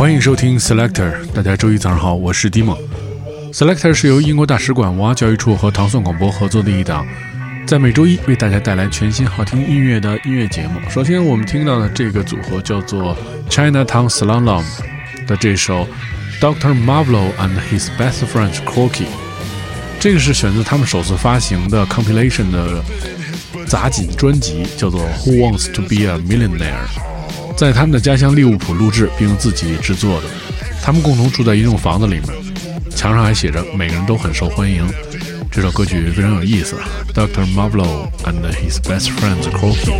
欢迎收听 Selector，大家周一早上好，我是 Dimo。Selector 是由英国大使馆文化教育处和糖蒜广播合作的一档。在每周一为大家带来全新好听音乐的音乐节目。首先，我们听到的这个组合叫做 Chinatown Slalom 的这首 Doctor Marvolo and His Best Friend Corky。这个是选择他们首次发行的 compilation 的杂锦专辑，叫做 Who Wants to Be a Millionaire，在他们的家乡利物浦录制并自己制作的。他们共同住在一栋房子里面，墙上还写着“每个人都很受欢迎”。这首歌曲非常有意思，Dr. Marvelo and his best friend Croaky。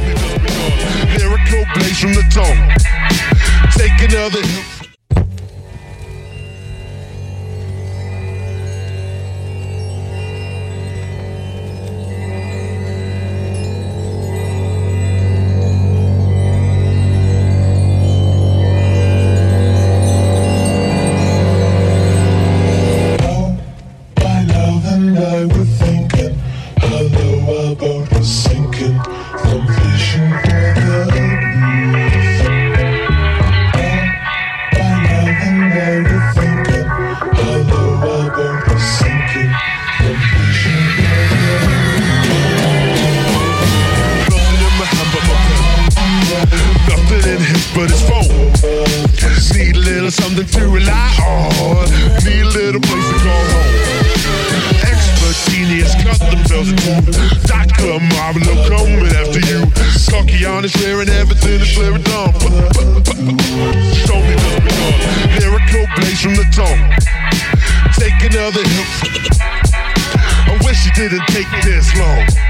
for this phone. Need a little something to rely on. Need a little place to call home. Expert genius cut themselves a tube. Dr. Marvelo coming after you. Sucky on is wearing everything is clear and dumb. Show me the beyond. Lyrical blaze from the tongue. Take another hit. I wish you didn't take this long.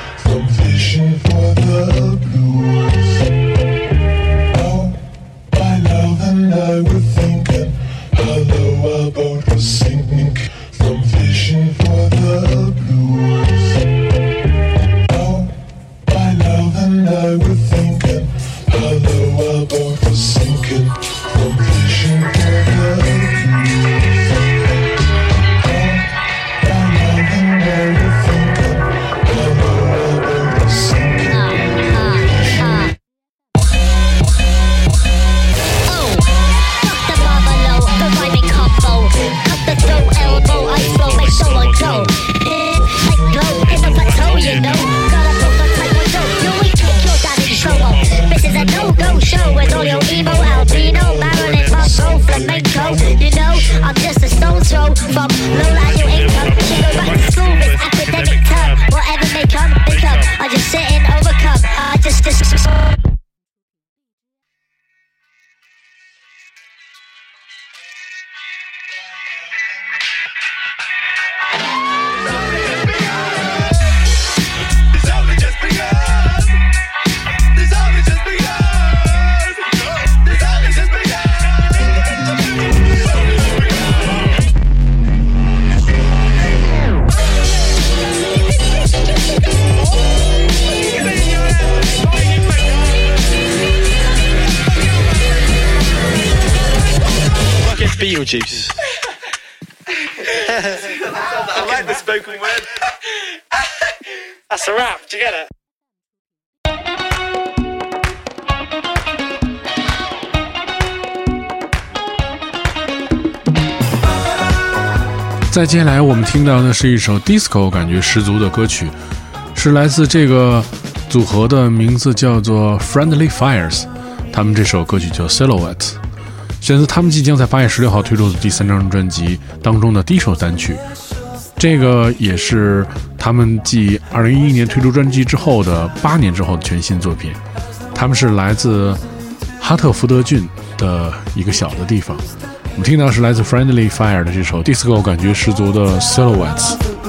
接下来，我们听到的是一首 disco 感觉十足的歌曲，是来自这个组合的名字叫做 Friendly Fires，他们这首歌曲叫 Silhouette。选择他们即将在八月十六号推出的第三张专辑当中的第一首单曲。这个也是他们继二零一一年推出专辑之后的八年之后的全新作品。他们是来自哈特福德郡的一个小的地方。我们听到是来自 Friendly Fire 的这首 disco 感觉十足的 Silhouettes。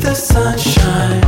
the sunshine.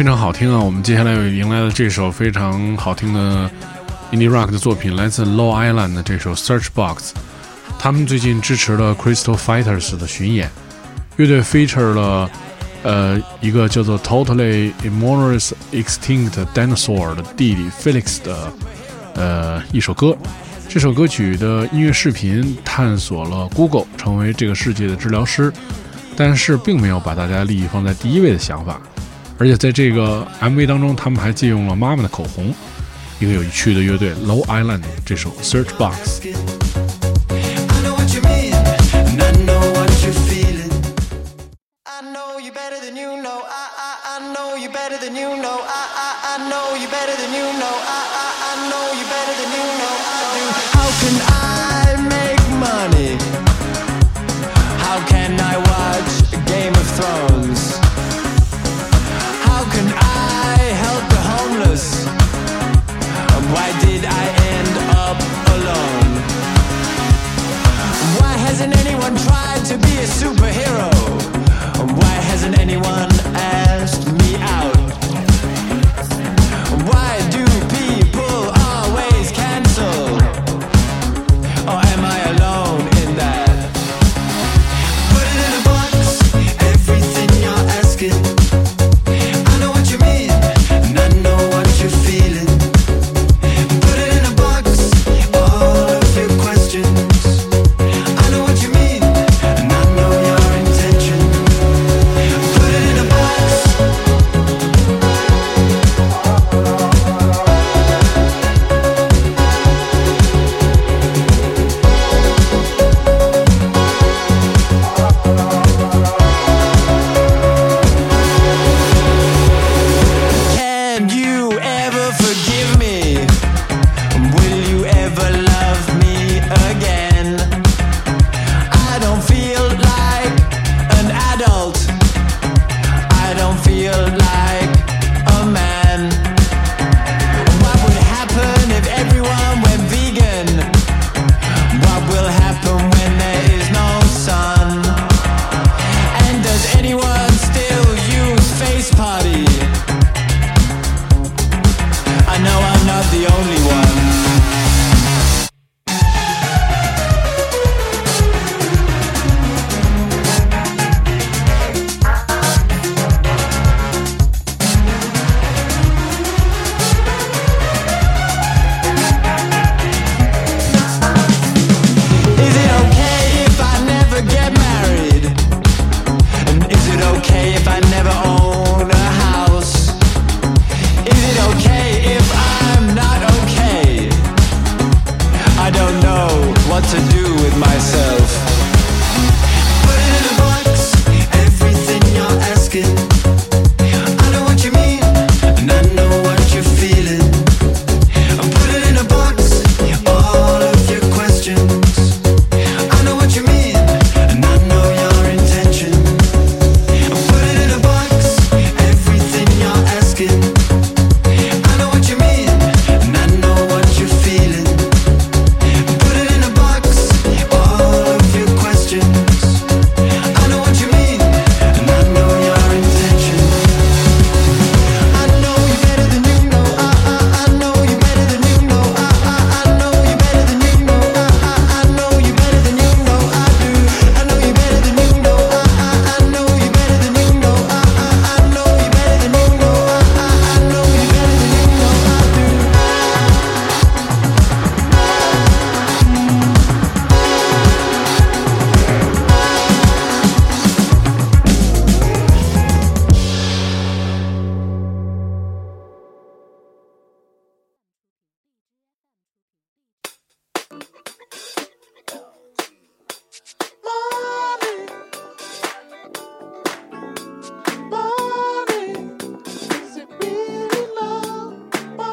非常好听啊！我们接下来又迎来了这首非常好听的 indie rock 的作品，来自 Low Island 的这首 Search Box。他们最近支持了 Crystal Fighters 的巡演，乐队 feature 了呃一个叫做 Totally Immoral Extinct Dinosaur 的弟弟 Felix 的呃一首歌。这首歌曲的音乐视频探索了 Google 成为这个世界的治疗师，但是并没有把大家利益放在第一位的想法。而且在这个 MV 当中，他们还借用了妈妈的口红，一个有趣的乐队 Low Island 这首 Search Box。better than you tried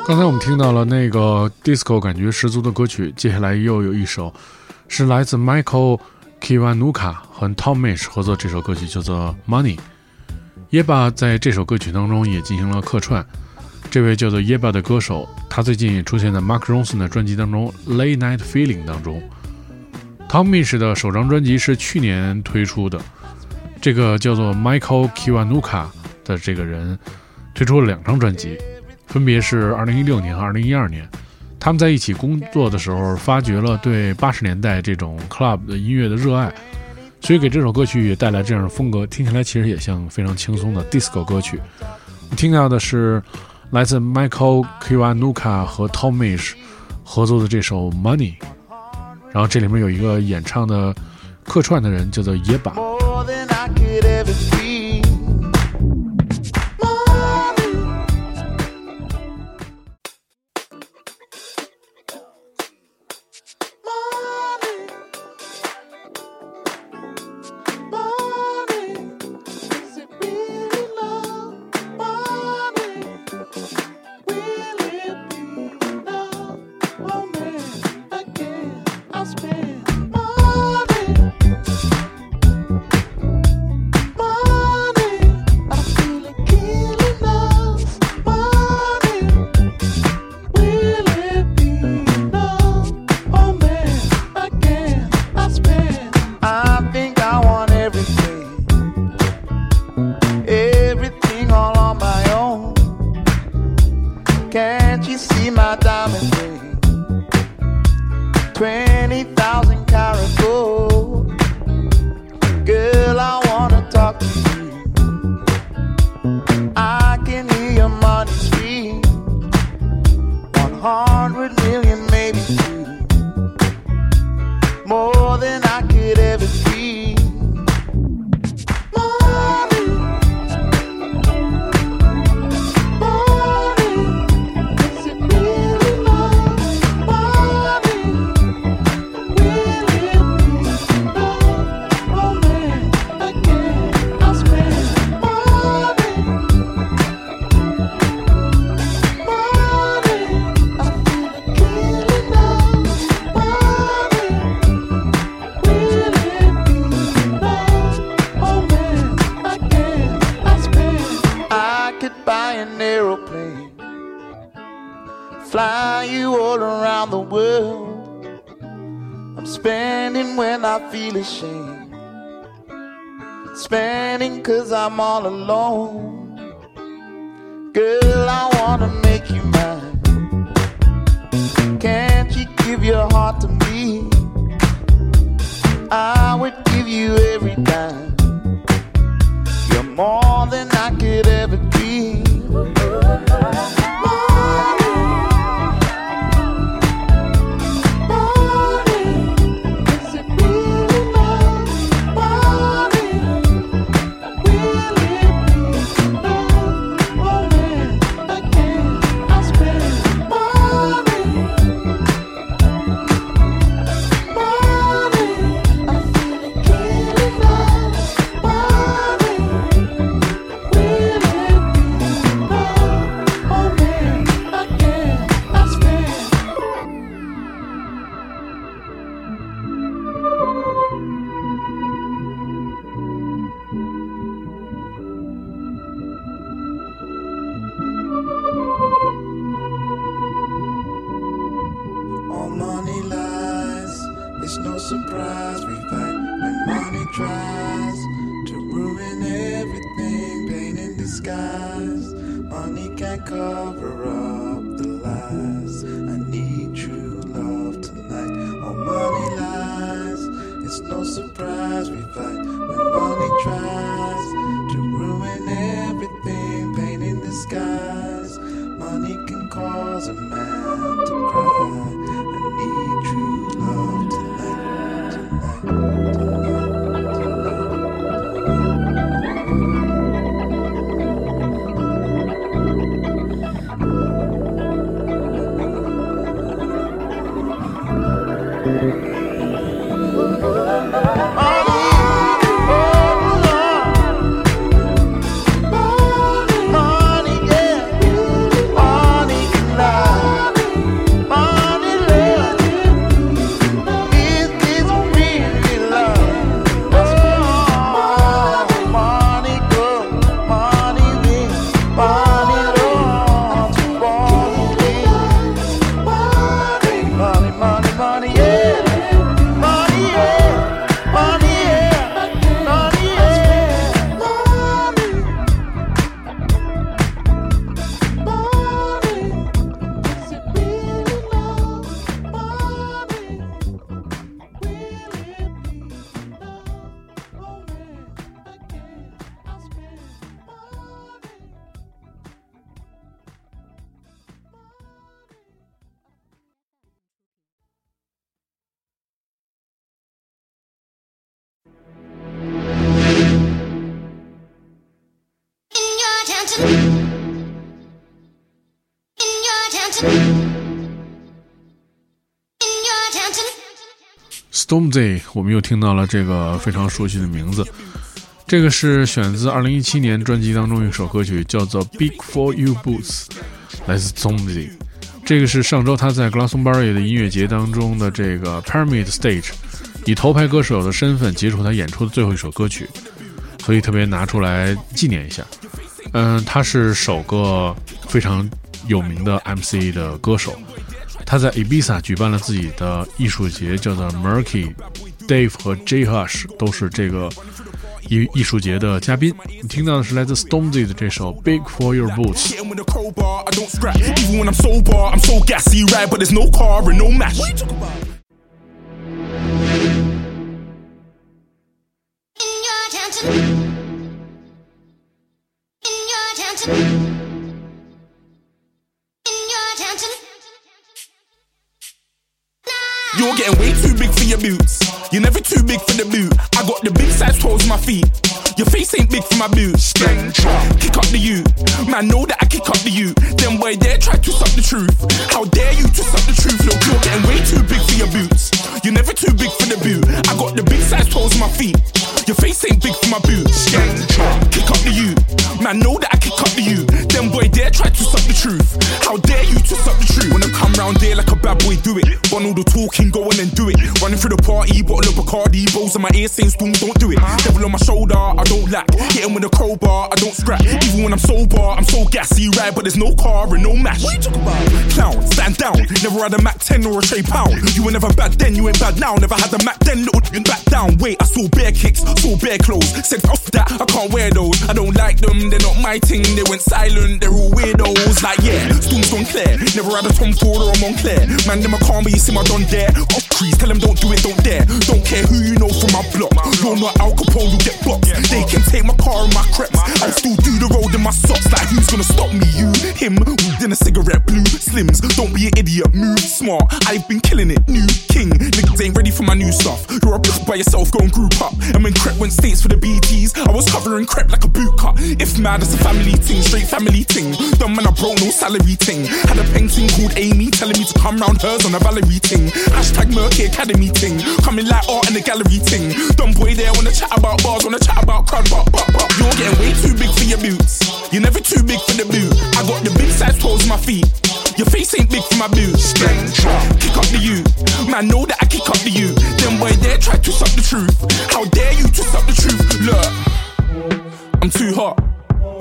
刚才我们听到了那个 disco 感觉十足的歌曲，接下来又有一首是来自 Michael Kiwanuka 和 Tom Mish 合作这首歌曲，叫做《Money》。耶巴在这首歌曲当中也进行了客串。这位叫做耶巴的歌手，他最近也出现在 Mark Ronson 的专辑当中《Late Night Feeling》当中。Tom Mish 的首张专辑是去年推出的，这个叫做 Michael Kiwanuka 的这个人推出了两张专辑，分别是2016年和2012年。他们在一起工作的时候，发掘了对80年代这种 club 的音乐的热爱，所以给这首歌曲也带来这样的风格，听起来其实也像非常轻松的 disco 歌曲。我听到的是来自 Michael Kiwanuka 和 Tom Misch 合作的这首《Money》，然后这里面有一个演唱的客串的人叫做野把。I feel ashamed. Spending cause I'm all alone. Girl, I wanna make you mine. Can't you give your heart to me? I would give you every dime. You're more than I could ever dream. Stormzy，我们又听到了这个非常熟悉的名字，这个是选自2017年专辑当中一首歌曲，叫做《Big for You Boots》，来自 Stormzy。这个是上周他在 Glastonbury 的音乐节当中的这个 Pyramid Stage，以头牌歌手的身份结束他演出的最后一首歌曲，所以特别拿出来纪念一下。嗯，他是首个非常有名的 MC 的歌手。他在 Ibiza 举办了自己的艺术节，叫做 Merky。Dave 和 J Hus 都是这个艺艺术节的嘉宾。你听到的是来自 Stormzy 的这首《Big for Your Boots》。In your attention. You're getting way too big for your boots. You're never too big for the boot. I got the big size toes on my feet. Your face ain't big for my boots. Kick up the you. Man, know that I kick up the you. Them boy dare try to suck the truth. How dare you to suck the truth? Look, you're getting way too big for your boots. You're never too big for the boot. I got the big size toes on my feet. Your face ain't big for my boots. Kick up the you. Man, know that I kick up to you. Them boy dare try to suck the truth. How dare you to suck the truth? When I come round there like a bad boy, do it. Want all the talking, go on and do it. Running through the party, bottle of Bacardi, rolls in my ear saying, Storm, don't do it. Devil on my shoulder, I don't lack. Hit him with a crowbar, I don't scrap. Even when I'm sober, I'm so gassy, right? But there's no car and no match. What you talking about? Clown, stand down. Never had a Mac 10 or a Trey Pound. You were never bad then, you ain't bad now. Never had a Mac then, little you back down. Wait, I saw bare kicks, saw bare clothes. Said, off that, I can't wear those. I don't like them, they're not my thing. They went silent, they're all weirdos. Like, yeah, Storm's gone clear. Never had a Tom Ford or a Moncler. Man, them calm, but you see my done there. Off crease, tell them don't do it, don't dare. Don't care who you know from my block. You're not Al Capone, you get boxed. They can take my car and my creps. I'll still do the road in my socks. Like, who's gonna stop me? You, him, in a cigarette, blue slims. Don't be an idiot, move smart. I've been killing it, new king. Niggas ain't ready for my new stuff. You're a by yourself, go and group up. And when Krept went states for the BETs, I was covering Krept like a boot cut. If mad, it's a family thing, straight family thing. Dumb man, I broke no salary thing. Had a painting called Amy telling me to come round hers on a Valerie thing. Hashtag Merky Academy thing. Coming like art in the gallery thing. Dumb boy there wanna chat about bars, wanna chat about crud, but, but, but. You're getting way too big for your boots. You're never too big for the boot. I got the big size toes on my feet. Your face ain't big for my boots. Kick up the you. Man, know that I kick up the you. Them boy there try to suck the truth. How dare you to suck the truth? Look, I'm too hot.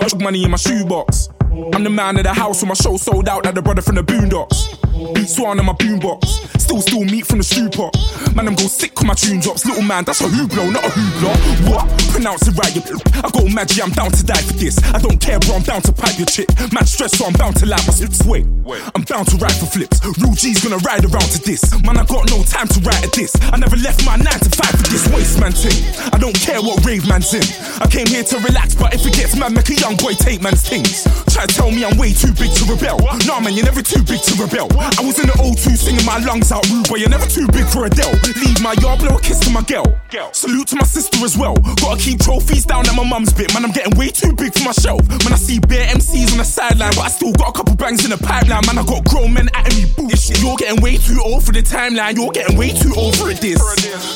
Got money in my shoebox. I'm the man of the house when my show sold out like the brother from the Boondocks. Beat Swan in my boombox. Still, steal meat from the stew pot. Man, I'm go sick when my tune drops. Little man, that's a hooplo, not a hoopla. What? Pronounce it right, you I go magic, I'm down to die for this. I don't care, bro, I'm down to pipe your chick. Man, stress, so I'm bound to lie my slips. Wait, I'm bound to ride for flips. Real G's gonna ride around to this. Man, I got no time to write at this. I never left my 9 to 5 for this waste man thing. I don't care what rave man's in. I came here to relax, but if it gets mad, make a young boy take man's things. Try to tell me I'm way too big to rebel. Nah, man, you're never too big to rebel. I was in the O2 singing my lungs out rude, but you're never too big for a deal. Leave my yard, blow a kiss to my girl. Salute to my sister as well. Gotta keep trophies down at my mum's bit. Man, I'm getting way too big for my shelf. Man, I see bare MCs on the sideline, but I still got a couple bangs in the pipeline. Man, I got grown men at me bullshit. You're getting way too old for the timeline. You're getting way too old for this.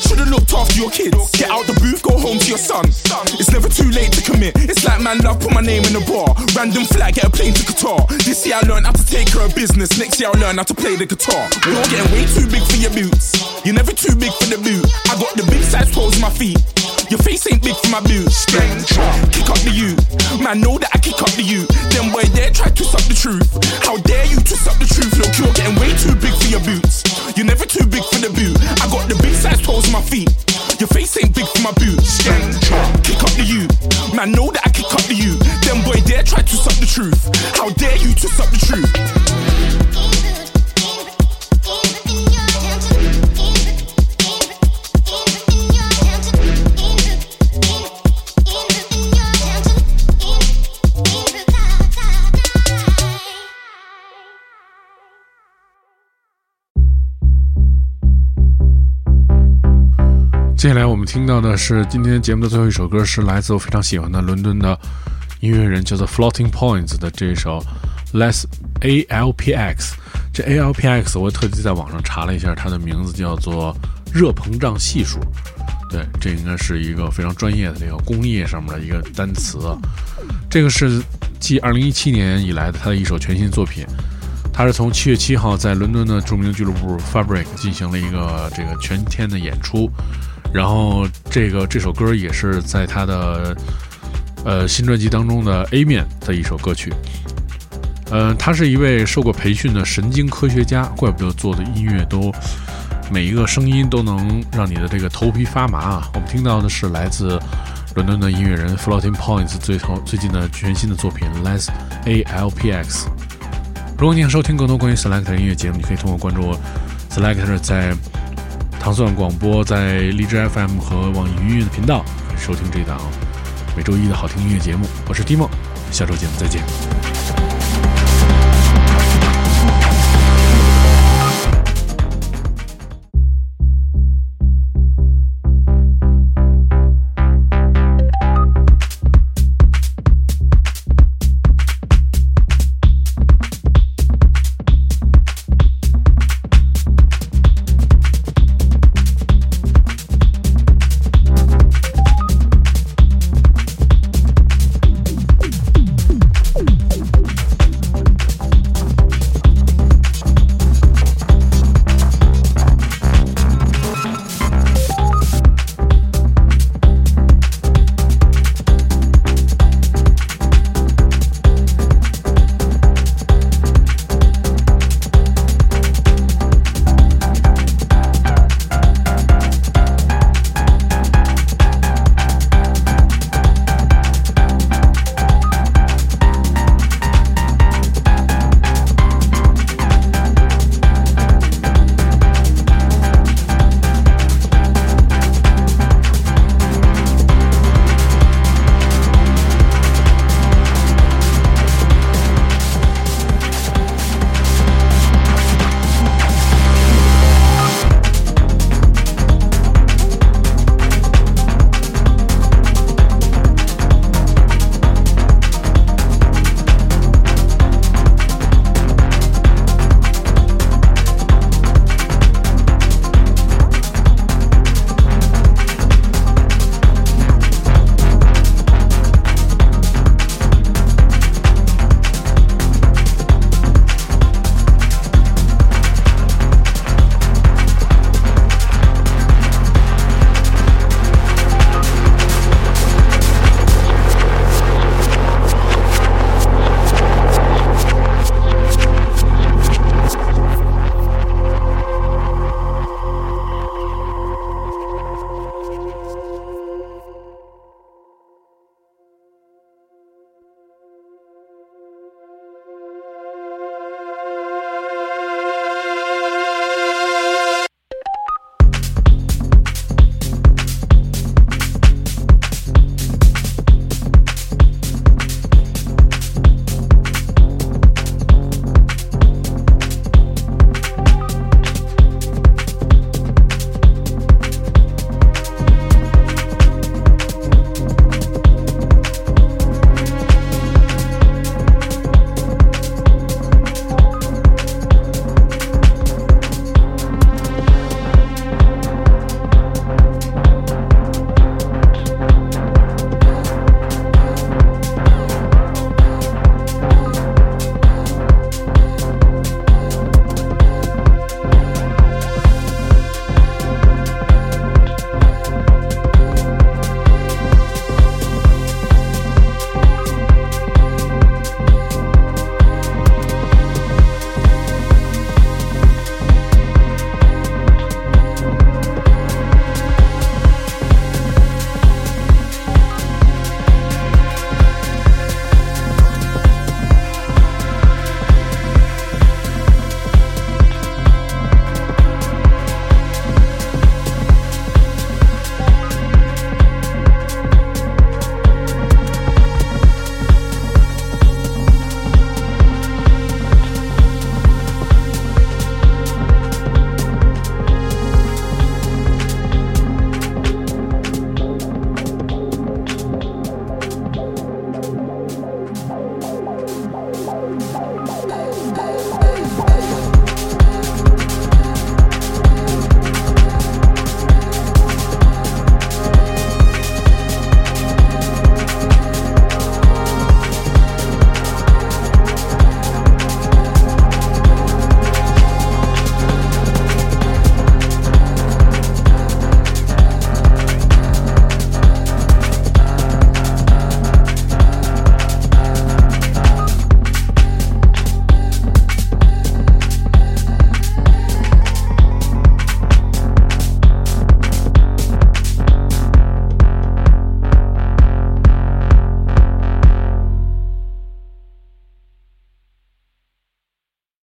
Should've looked after your kids. Get out the booth, go home to your son. It's never too late to commit. It's like man, love, put my name in the bar. Random flag, get a plane to Qatar. This year I learned how to take care of business. Next year I'll learn how to play the guitar. You're getting way too big for your boots. You're never too big for the boot. I got the big size toes on my feet. Your face ain't big for my boots. Kick up the you. Man, know that I kick up the you. Them boy dare try to suck the truth. How dare you to suck the truth? Look, you're getting way too big for your boots. You're never too big for the boot. I got the big size toes on my feet. Your face ain't big for my boots. Kick up the you. Man, know that I kick up the you. Them boy dare try to suck the truth. How dare you to suck the truth? 接下来我们听到的是今天节目的最后一首歌，是来自我非常喜欢的伦敦的音乐人，叫做 Floating Points 的这一首 Less ALPX。这 ALPX 我特地在网上查了一下，它的名字叫做热膨胀系数。对，这应该是一个非常专业的这个工业上面的一个单词。这个是继2017年以来的他的一首全新作品。他是从七月七号在伦敦的著名俱乐部 Fabric 进行了一个这个全天的演出，然后这个这首歌也是在他的呃新专辑当中的 A 面的一首歌曲。呃，他是一位受过培训的神经科学家，怪不得做的音乐都每一个声音都能让你的这个头皮发麻啊。我们听到的是来自伦敦的音乐人 Floating Points 最头最近的全新的作品 Less ALPX。如果你想收听更多关于 Selector 音乐节目，你可以通过关注 Selector 在糖蒜广播、在荔枝 FM 和网易云音乐的频道收听这档每周一的好听音乐节目。我是 Tim，下周节目再见。